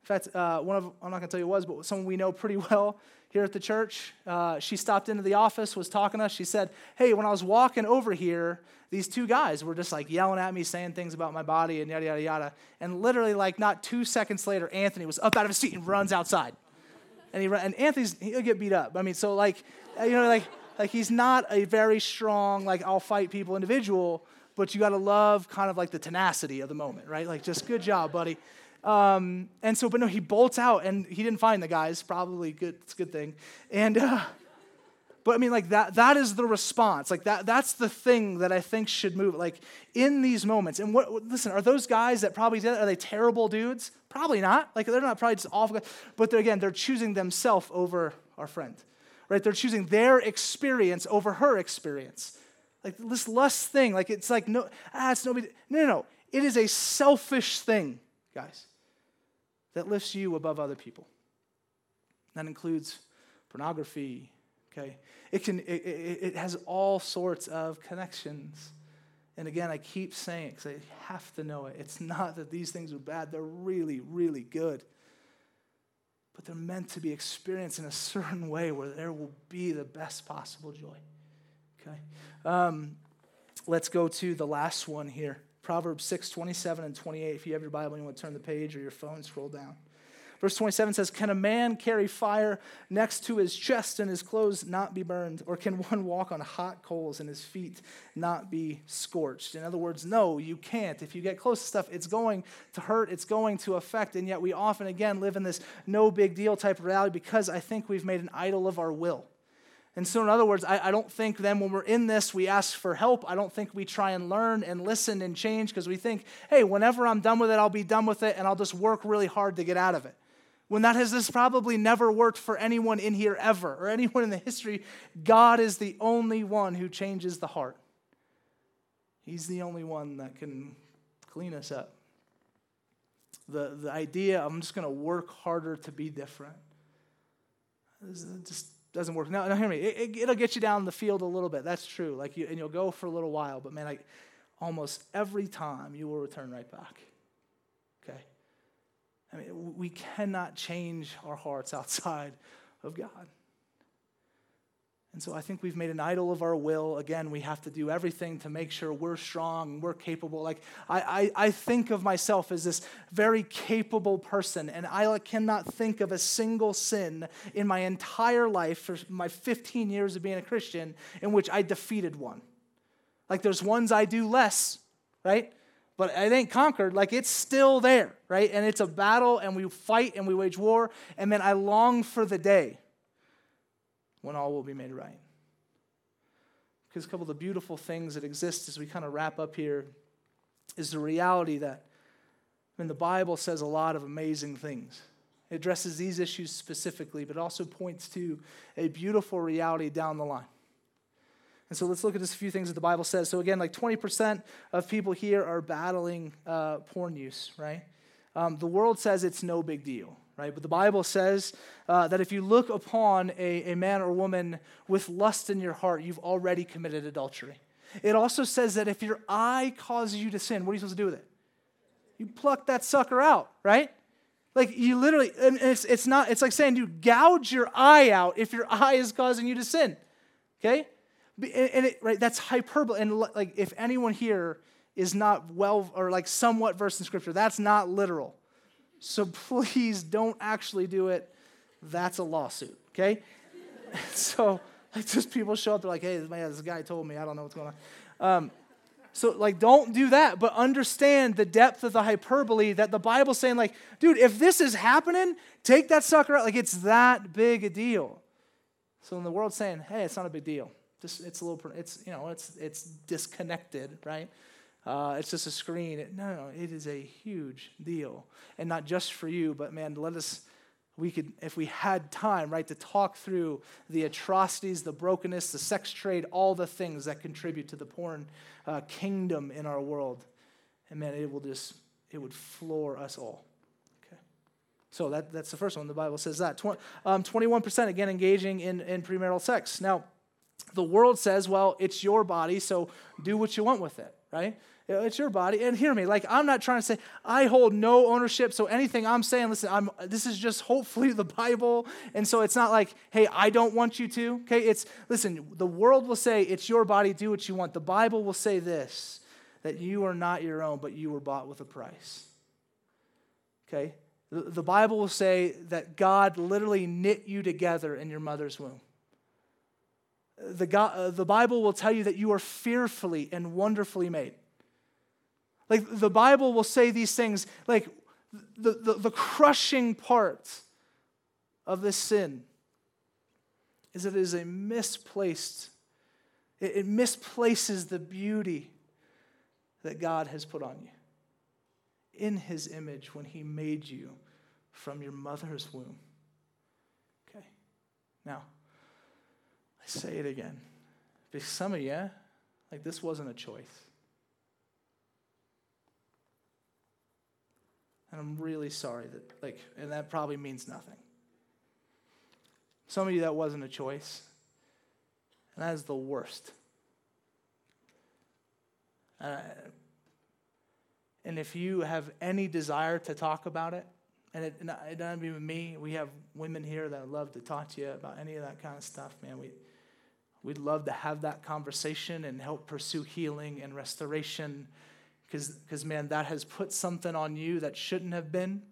In fact, uh, one of, I'm not going to tell you who it was, but someone we know pretty well here at the church, uh, she stopped into the office, was talking to us. She said, Hey, when I was walking over here, these two guys were just like yelling at me, saying things about my body and yada, yada, yada. And literally, like, not two seconds later, Anthony was up out of his seat and runs outside. And, he, and Anthony's, he'll get beat up. I mean, so, like, you know, like, like he's not a very strong, like, I'll fight people individual, but you got to love kind of like the tenacity of the moment, right? Like, just good job, buddy. Um, and so, but no, he bolts out and he didn't find the guys. Probably good. It's a good thing. And, uh, but I mean, like that, that is the response. Like that, that's the thing that I think should move. Like in these moments. And what, listen, are those guys that probably did, are they terrible dudes? Probably not. Like they're not probably just awful. But they're, again, they're choosing themselves over our friend, right? They're choosing their experience over her experience. Like this lust thing, like it's like, no, ah, it's nobody. No, no, no. It is a selfish thing, guys that lifts you above other people. That includes pornography, okay? It, can, it, it, it has all sorts of connections. And again, I keep saying it because I have to know it. It's not that these things are bad, they're really, really good. But they're meant to be experienced in a certain way where there will be the best possible joy. Okay. Um, let's go to the last one here. Proverbs 6, 27 and 28. If you have your Bible, you want to turn the page or your phone, scroll down. Verse 27 says, Can a man carry fire next to his chest and his clothes not be burned? Or can one walk on hot coals and his feet not be scorched? In other words, no, you can't. If you get close to stuff, it's going to hurt, it's going to affect. And yet we often, again, live in this no big deal type of reality because I think we've made an idol of our will. And so, in other words, I, I, don't think then when we're in this, we ask for help. I don't think we try and learn and listen and change because we think, hey, whenever I'm done with it, I'll be done with it and I'll just work really hard to get out of it. When that has this probably never worked for anyone in here ever or anyone in the history god is the only one who changes the heart. He's the only one that can clean us up. The, the idea i'm just going to work harder to be different. Just doesn't work. Now, now hear me. It, will it, get you down the field a little bit. That's true. Like you, and you'll go for a little while but man like almost every time you will return right back. Okay? I mean, we cannot change our hearts outside of God. And so I think we've made an idol of our will. Again, we have to do everything to make sure we're strong we're capable. Like, I, I, I think of myself as this very capable person, and I cannot think of a single sin in my entire life for my 15 years of being a Christian in which I defeated one. Like, there's ones I do less, right? but it ain't conquered. Like it's still there, right? And it's a battle, and we fight and we wage war. And then I long for the day when all will be made right. Because a couple of the beautiful things that exist as we kind of wrap up here is the reality that I mean, the Bible says a lot of amazing things. It addresses these issues specifically, but also points to a beautiful reality down the line. And so let's look at just a few things that the Bible says. So, again, like 20% of people here are battling uh, porn use, right? Um, the world says it's no big deal, right? But the Bible says uh, that if you look upon a, a man or woman with lust in your heart, you've already committed adultery. It also says that if your eye causes you to sin, what are you supposed to do with it? You pluck that sucker out, right? Like you literally, and it's, it's not, it's like saying you gouge your eye out if your eye is causing you to sin, okay? And it, right, that's hyperbole. And like, if anyone here is not well or like somewhat versed in scripture, that's not literal. So please don't actually do it. That's a lawsuit, okay? so like just people show up, they're like, hey, man, this guy told me, I don't know what's going on. Um, so, like, don't do that, but understand the depth of the hyperbole that the Bible's saying, like, dude, if this is happening, take that sucker out. Like, it's that big a deal. So, in the world saying, hey, it's not a big deal. Just it's a little, it's you know, it's it's disconnected, right? Uh, it's just a screen. No, it is a huge deal, and not just for you, but man, let us. We could, if we had time, right, to talk through the atrocities, the brokenness, the sex trade, all the things that contribute to the porn uh, kingdom in our world, and man, it will just, it would floor us all. Okay, so that, that's the first one. The Bible says that. Tw- um, 21% again engaging in, in premarital sex. Now, the world says, well, it's your body, so do what you want with it, right? It's your body. And hear me, like I'm not trying to say I hold no ownership. So anything I'm saying, listen, I'm this is just hopefully the Bible. And so it's not like, hey, I don't want you to. Okay, it's listen, the world will say it's your body, do what you want. The Bible will say this that you are not your own, but you were bought with a price. Okay? The Bible will say that God literally knit you together in your mother's womb the, God, uh, the Bible will tell you that you are fearfully and wonderfully made. Like the Bible will say these things, like the, the, the crushing part of this sin is that it is a misplaced, it, it misplaces the beauty that God has put on you in his image when he made you from your mother's womb. Okay, now, I say it again. Because some of you, like this wasn't a choice. And I'm really sorry that, like, and that probably means nothing. Some of you, that wasn't a choice. And that is the worst. Uh, and if you have any desire to talk about it, and it, it doesn't be with me, we have women here that love to talk to you about any of that kind of stuff, man. We, We'd love to have that conversation and help pursue healing and restoration because, man, that has put something on you that shouldn't have been.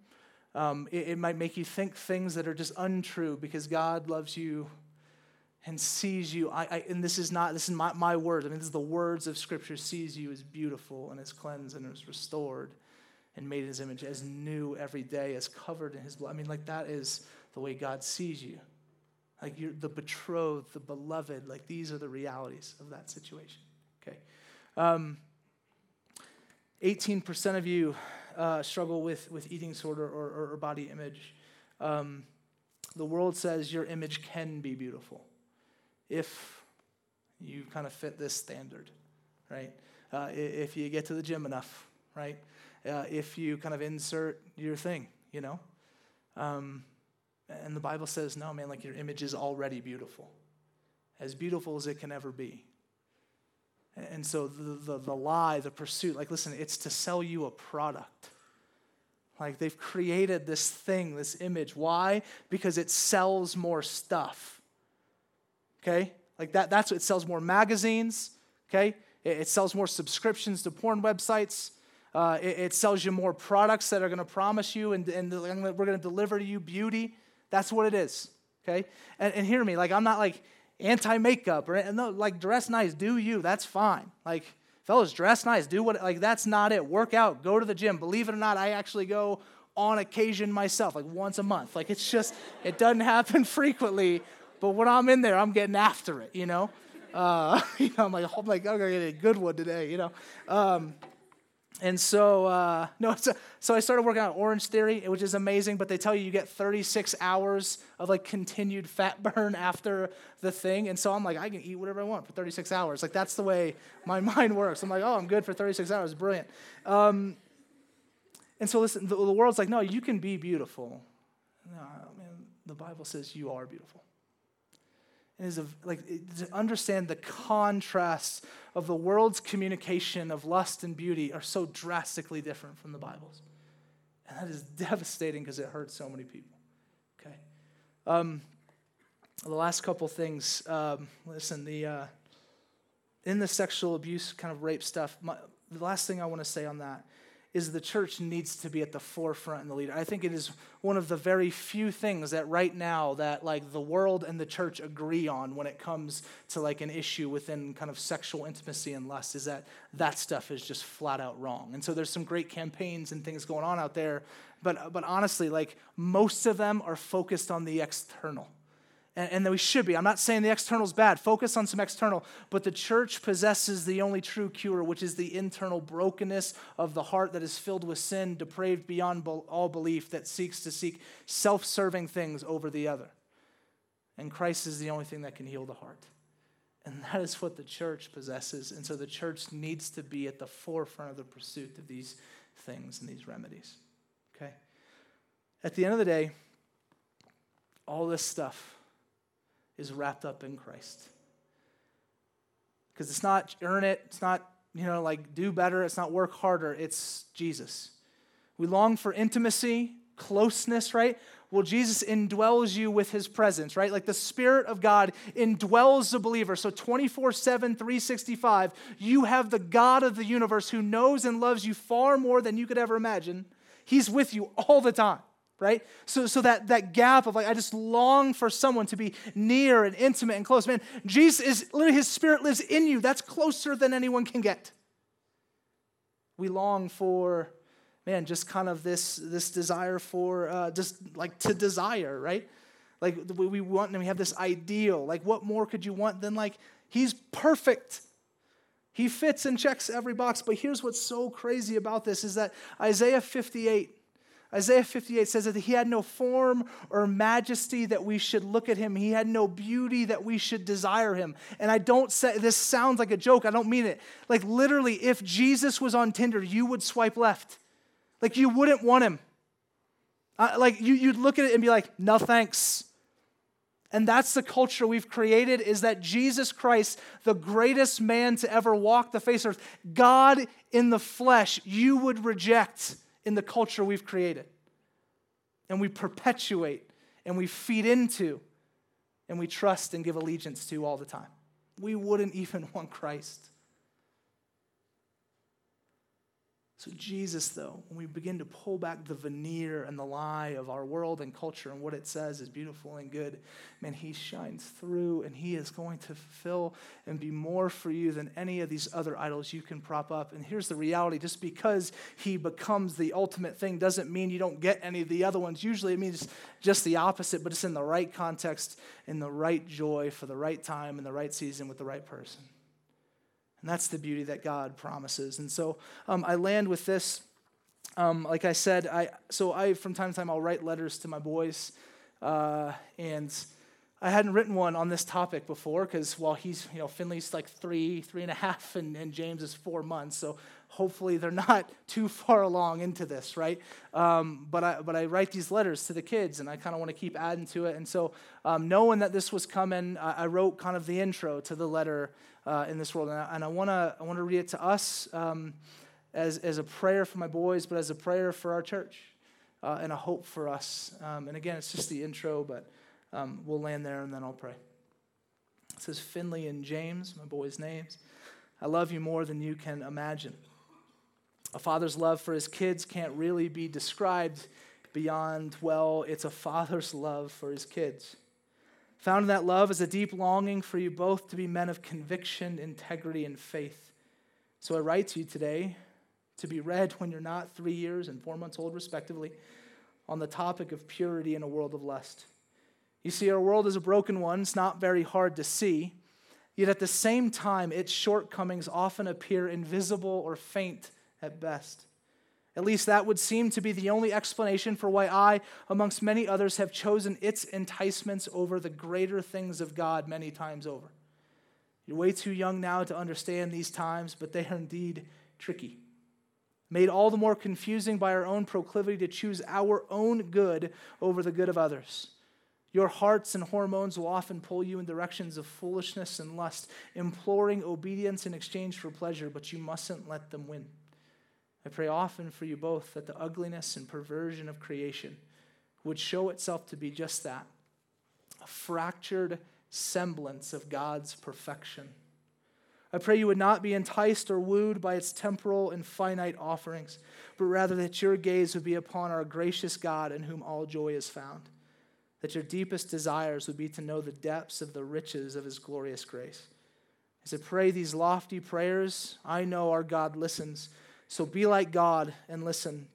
Um, it, it might make you think things that are just untrue because God loves you and sees you. I, I, and this is not, this is my, my words. I mean, this is the words of Scripture, sees you as beautiful and as cleansed and as restored and made in his image, as new every day, as covered in his blood. I mean, like that is the way God sees you. Like you're the betrothed, the beloved, like these are the realities of that situation. Okay. Um, 18% of you uh, struggle with, with eating disorder or, or, or body image. Um, the world says your image can be beautiful if you kind of fit this standard, right? Uh, if you get to the gym enough, right? Uh, if you kind of insert your thing, you know? Um, and the Bible says, no, man, like your image is already beautiful, as beautiful as it can ever be. And so the, the, the, lie, the pursuit, like, listen, it's to sell you a product. Like they've created this thing, this image. Why? Because it sells more stuff. Okay? Like that, that's what it sells more magazines. Okay? It, it sells more subscriptions to porn websites. Uh, it, it, sells you more products that are going to promise you and, and we're going to deliver to you beauty. That's what it is. Okay? And, and hear me, like, I'm not like, anti makeup or no, like dress nice, do you? That's fine. Like, fellas, dress nice, do what, like, that's not it. Work out, go to the gym. Believe it or not, I actually go on occasion myself, like once a month. Like, it's just, it doesn't happen frequently, but when I'm in there, I'm getting after it, you know? Uh, you know, I'm like, my God, I'm gonna get a good one today, you know? Um, and so, uh, no, so, so I started working on Orange Theory, which is amazing, but they tell you you get 36 hours of like continued fat burn after the thing. And so I'm like, I can eat whatever I want for 36 hours. Like, that's the way my mind works. I'm like, oh, I'm good for 36 hours. Brilliant. Um, and so, listen, the, the world's like, no, you can be beautiful. No, man, the Bible says you are beautiful and is a, like to understand the contrasts of the world's communication of lust and beauty are so drastically different from the Bible's. And that is devastating because it hurts so many people. Okay. Um, the last couple things. Um, listen, the uh, in the sexual abuse kind of rape stuff. My, the last thing I want to say on that is the church needs to be at the forefront and the leader. I think it is one of the very few things that right now that like the world and the church agree on when it comes to like an issue within kind of sexual intimacy and lust is that that stuff is just flat out wrong. And so there's some great campaigns and things going on out there, but but honestly like most of them are focused on the external and, and we should be. I'm not saying the external is bad. Focus on some external. But the church possesses the only true cure, which is the internal brokenness of the heart that is filled with sin, depraved beyond all belief, that seeks to seek self serving things over the other. And Christ is the only thing that can heal the heart. And that is what the church possesses. And so the church needs to be at the forefront of the pursuit of these things and these remedies. Okay? At the end of the day, all this stuff is wrapped up in Christ. Because it's not earn it, it's not, you know, like do better, it's not work harder, it's Jesus. We long for intimacy, closeness, right? Well, Jesus indwells you with his presence, right? Like the Spirit of God indwells the believer. So 24 7, 365, you have the God of the universe who knows and loves you far more than you could ever imagine. He's with you all the time right? So, so that, that gap of like, I just long for someone to be near and intimate and close. Man, Jesus is literally, his spirit lives in you. That's closer than anyone can get. We long for, man, just kind of this, this desire for, uh, just like to desire, right? Like we want and we have this ideal. Like, what more could you want than like, he's perfect. He fits and checks every box. But here's what's so crazy about this is that Isaiah 58 Isaiah 58 says that he had no form or majesty that we should look at him. He had no beauty that we should desire him. And I don't say this sounds like a joke. I don't mean it. Like literally, if Jesus was on Tinder, you would swipe left. Like you wouldn't want him. Uh, like you, you'd look at it and be like, no thanks. And that's the culture we've created is that Jesus Christ, the greatest man to ever walk the face of earth, God in the flesh, you would reject in the culture we've created. And we perpetuate and we feed into and we trust and give allegiance to all the time. we wouldn't even want Christ. So, Jesus, though, when we begin to pull back the veneer and the lie of our world and culture and what it says is beautiful and good, man, he shines through and he is going to fulfill and be more for you than any of these other idols you can prop up. And here's the reality just because he becomes the ultimate thing doesn't mean you don't get any of the other ones. Usually it means just the opposite, but it's in the right context, in the right joy, for the right time, in the right season, with the right person. And that's the beauty that God promises. And so um, I land with this. Um, like I said, I so I from time to time I'll write letters to my boys, uh, and I hadn't written one on this topic before because while he's you know Finley's like three, three and a half, and, and James is four months, so hopefully they're not too far along into this, right? Um, but I but I write these letters to the kids, and I kind of want to keep adding to it. And so um, knowing that this was coming, I, I, wrote kind of the intro to the letter uh, in this world. And I, and I want to I wanna read it to us um, as, as a prayer for my boys, but as a prayer for our church uh, and a hope for us. Um, and again, it's just the intro, but um, we'll land there and then I'll pray. It says Finley and James, my boys' names. I love you more than you can imagine. A father's love for his kids can't really be described beyond, well, it's a father's love for his kids. Found in that love is a deep longing for you both to be men of conviction, integrity, and faith. So I write to you today to be read when you're not three years and four months old, respectively, on the topic of purity in a world of lust. You see, our world is a broken one. It's not very hard to see. Yet at the same time, its shortcomings often appear invisible or faint at best. At least that would seem to be the only explanation for why I, amongst many others, have chosen its enticements over the greater things of God many times over. You're way too young now to understand these times, but they are indeed tricky. Made all the more confusing by our own proclivity to choose our own good over the good of others. Your hearts and hormones will often pull you in directions of foolishness and lust, imploring obedience in exchange for pleasure, but you mustn't let them win. I pray often for you both that the ugliness and perversion of creation would show itself to be just that a fractured semblance of God's perfection. I pray you would not be enticed or wooed by its temporal and finite offerings, but rather that your gaze would be upon our gracious God in whom all joy is found. That your deepest desires would be to know the depths of the riches of his glorious grace. As I pray these lofty prayers, I know our God listens so be like God and listen.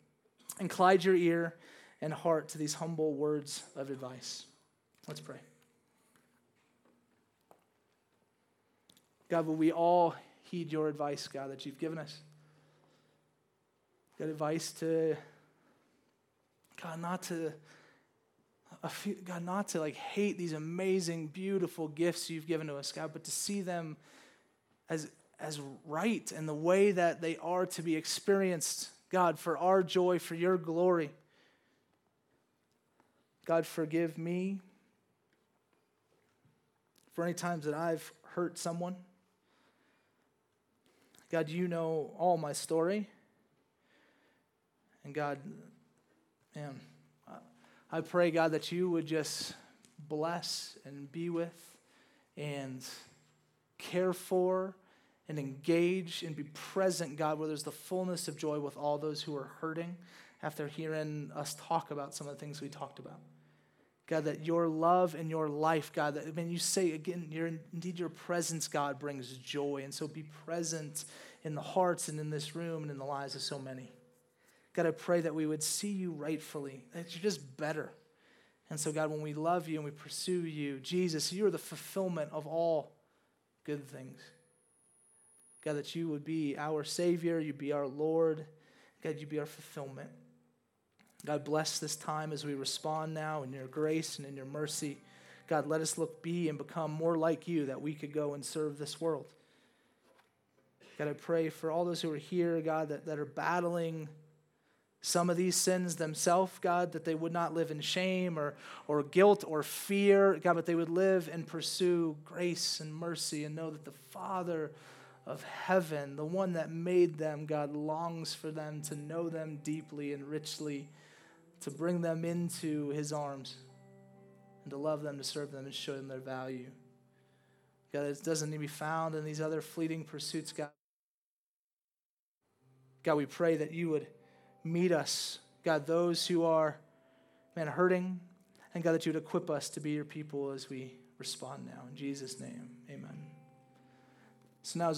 and Incline your ear and heart to these humble words of advice. Let's pray. God, will we all heed your advice, God, that you've given us? God, advice to, God, not to, God, not to like hate these amazing, beautiful gifts you've given to us, God, but to see them as as right and the way that they are to be experienced, God, for our joy, for your glory. God, forgive me for any times that I've hurt someone. God, you know all my story. And God, man, I pray, God, that you would just bless and be with and care for and engage and be present, God, where there's the fullness of joy with all those who are hurting after hearing us talk about some of the things we talked about. God, that your love and your life, God, that I mean, you say again, your, indeed your presence, God, brings joy. And so be present in the hearts and in this room and in the lives of so many. God, I pray that we would see you rightfully, that you're just better. And so, God, when we love you and we pursue you, Jesus, you are the fulfillment of all good things. God, that you would be our Savior, you'd be our Lord. God, you'd be our fulfillment. God, bless this time as we respond now in your grace and in your mercy. God, let us look, be, and become more like you that we could go and serve this world. God, I pray for all those who are here, God, that, that are battling some of these sins themselves, God, that they would not live in shame or, or guilt or fear, God, but they would live and pursue grace and mercy and know that the Father of heaven, the one that made them, God longs for them to know them deeply and richly, to bring them into his arms, and to love them, to serve them, and show them their value. God, it doesn't need to be found in these other fleeting pursuits, God. God, we pray that you would meet us, God, those who are, man, hurting, and God, that you would equip us to be your people as we respond now. In Jesus' name, amen. So now, as all